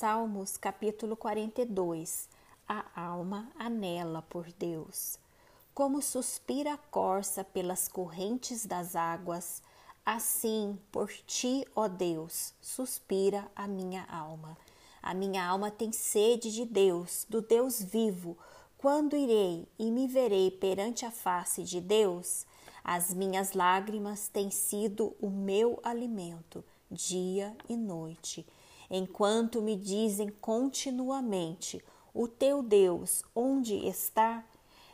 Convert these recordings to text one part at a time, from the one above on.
Salmos capítulo 42 A alma anela por Deus. Como suspira a corça pelas correntes das águas, assim por ti, ó Deus, suspira a minha alma. A minha alma tem sede de Deus, do Deus vivo. Quando irei e me verei perante a face de Deus? As minhas lágrimas têm sido o meu alimento, dia e noite enquanto me dizem continuamente: O teu Deus onde está?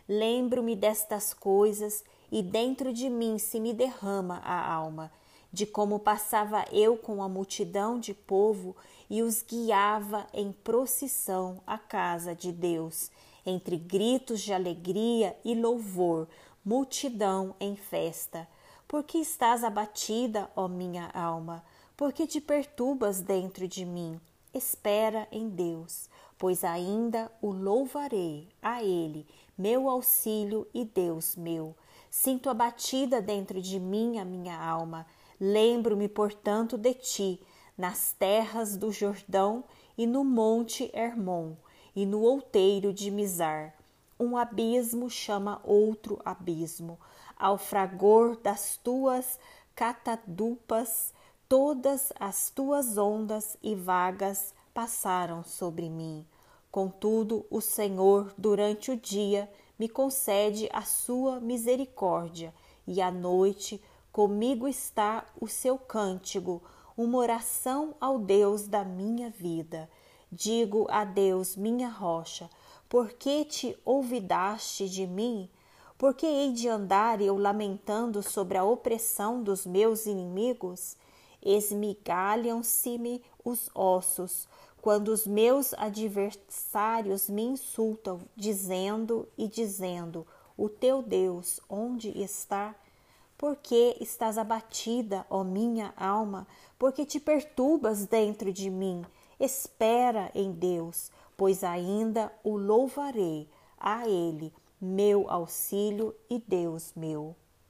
Lembro-me destas coisas e dentro de mim se me derrama a alma, de como passava eu com a multidão de povo e os guiava em procissão à casa de Deus, entre gritos de alegria e louvor, multidão em festa. Por que estás abatida, ó minha alma? Porque te perturbas dentro de mim? Espera em Deus, pois ainda o louvarei a Ele, meu auxílio e Deus meu. Sinto abatida dentro de mim a minha alma. Lembro-me, portanto, de ti, nas terras do Jordão e no monte Hermon e no outeiro de Mizar. Um abismo chama outro abismo. Ao fragor das tuas catadupas Todas as tuas ondas e vagas passaram sobre mim. Contudo, o Senhor, durante o dia, me concede a sua misericórdia, e à noite comigo está o seu cântico, uma oração ao Deus da minha vida. Digo a Deus, minha rocha, por que te olvidaste de mim? Por que hei de andar eu lamentando sobre a opressão dos meus inimigos? Esmigalham-se-me os ossos, quando os meus adversários me insultam, dizendo e dizendo: O teu Deus onde está? Por que estás abatida, ó minha alma? Porque te perturbas dentro de mim? Espera em Deus, pois ainda o louvarei, a Ele, meu auxílio e Deus meu.